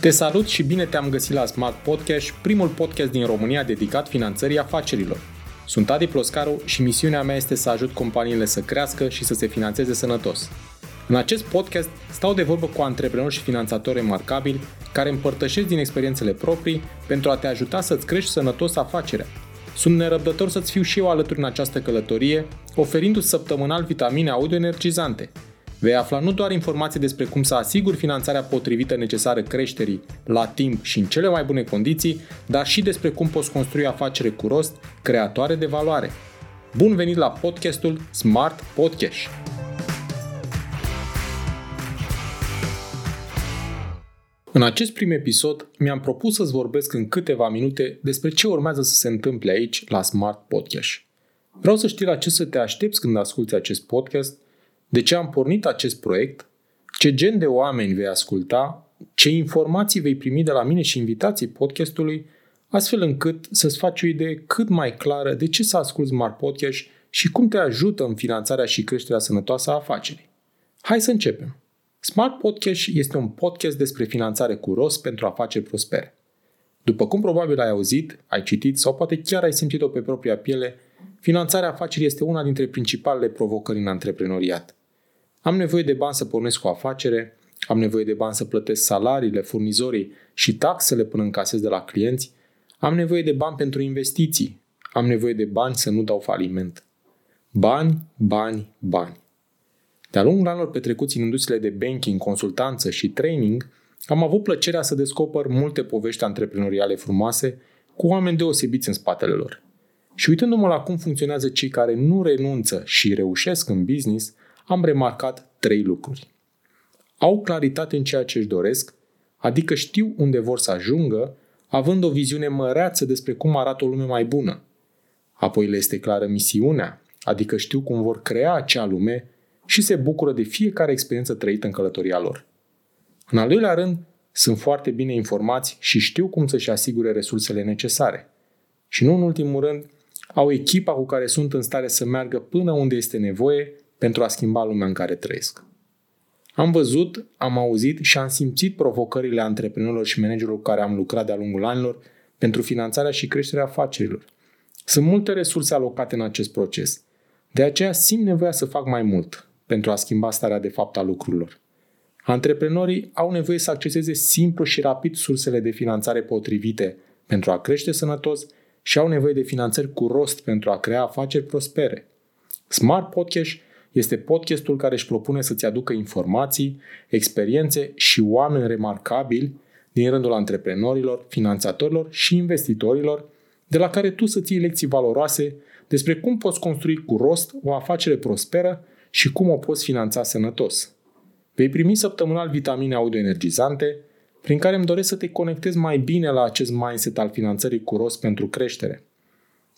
Te salut și bine te-am găsit la Smart Podcast, primul podcast din România dedicat finanțării afacerilor. Sunt Adi Ploscaru și misiunea mea este să ajut companiile să crească și să se finanțeze sănătos. În acest podcast stau de vorbă cu antreprenori și finanțatori remarcabili care împărtășesc din experiențele proprii pentru a te ajuta să-ți crești sănătos afacerea. Sunt nerăbdător să-ți fiu și eu alături în această călătorie, oferindu-ți săptămânal vitamine audio energizante – Vei afla nu doar informații despre cum să asiguri finanțarea potrivită necesară creșterii la timp și în cele mai bune condiții, dar și despre cum poți construi afacere cu rost, creatoare de valoare. Bun venit la podcastul Smart Podcast! În acest prim episod mi-am propus să-ți vorbesc în câteva minute despre ce urmează să se întâmple aici la Smart Podcast. Vreau să știi la ce să te aștepți când asculti acest podcast – de ce am pornit acest proiect, ce gen de oameni vei asculta, ce informații vei primi de la mine și invitații podcastului, astfel încât să-ți faci o idee cât mai clară de ce să asculți Smart Podcast și cum te ajută în finanțarea și creșterea sănătoasă a afacerii. Hai să începem! Smart Podcast este un podcast despre finanțare cu rost pentru afaceri prospere. După cum probabil ai auzit, ai citit sau poate chiar ai simțit-o pe propria piele, finanțarea afacerii este una dintre principalele provocări în antreprenoriat. Am nevoie de bani să pornesc o afacere, am nevoie de bani să plătesc salariile, furnizorii și taxele până încasez de la clienți, am nevoie de bani pentru investiții, am nevoie de bani să nu dau faliment. Bani, bani, bani. De-a lungul anilor petrecuți în industriile de banking, consultanță și training, am avut plăcerea să descoper multe povești antreprenoriale frumoase cu oameni deosebiți în spatele lor. Și uitându-mă la cum funcționează cei care nu renunță și reușesc în business, am remarcat trei lucruri. Au claritate în ceea ce își doresc, adică știu unde vor să ajungă, având o viziune măreață despre cum arată o lume mai bună. Apoi le este clară misiunea, adică știu cum vor crea acea lume și se bucură de fiecare experiență trăită în călătoria lor. În al doilea rând, sunt foarte bine informați și știu cum să-și asigure resursele necesare. Și nu în ultimul rând, au echipa cu care sunt în stare să meargă până unde este nevoie pentru a schimba lumea în care trăiesc. Am văzut, am auzit și am simțit provocările antreprenorilor și managerilor cu care am lucrat de-a lungul anilor pentru finanțarea și creșterea afacerilor. Sunt multe resurse alocate în acest proces. De aceea simt nevoia să fac mai mult pentru a schimba starea de fapt a lucrurilor. Antreprenorii au nevoie să acceseze simplu și rapid sursele de finanțare potrivite pentru a crește sănătos și au nevoie de finanțări cu rost pentru a crea afaceri prospere. Smart Podcast este podcastul care își propune să-ți aducă informații, experiențe și oameni remarcabili din rândul antreprenorilor, finanțatorilor și investitorilor, de la care tu să ții lecții valoroase despre cum poți construi cu rost o afacere prosperă și cum o poți finanța sănătos. Vei primi săptămânal vitamine audioenergizante, prin care îmi doresc să te conectezi mai bine la acest mindset al finanțării cu rost pentru creștere.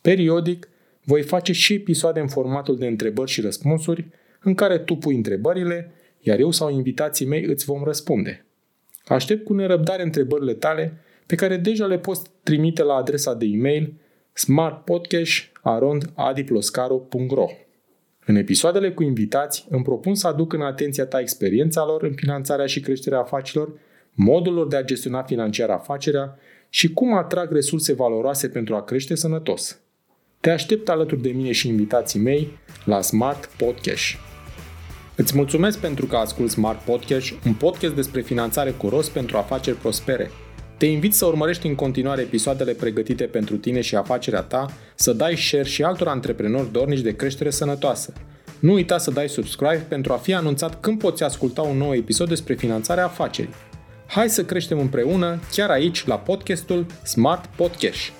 Periodic, voi face și episoade în formatul de întrebări și răspunsuri, în care tu pui întrebările, iar eu sau invitații mei îți vom răspunde. Aștept cu nerăbdare întrebările tale, pe care deja le poți trimite la adresa de e-mail smartpodcash.adiploscaro.ro În episoadele cu invitați îmi propun să aduc în atenția ta experiența lor în finanțarea și creșterea afacerilor, modul lor de a gestiona financiar afacerea și cum atrag resurse valoroase pentru a crește sănătos. Te aștept alături de mine și invitații mei la Smart Podcast. Îți mulțumesc pentru că asculti Smart Podcast, un podcast despre finanțare cu rost pentru afaceri prospere. Te invit să urmărești în continuare episoadele pregătite pentru tine și afacerea ta, să dai share și altor antreprenori dornici de creștere sănătoasă. Nu uita să dai subscribe pentru a fi anunțat când poți asculta un nou episod despre finanțarea afacerii. Hai să creștem împreună, chiar aici, la podcastul Smart Podcast.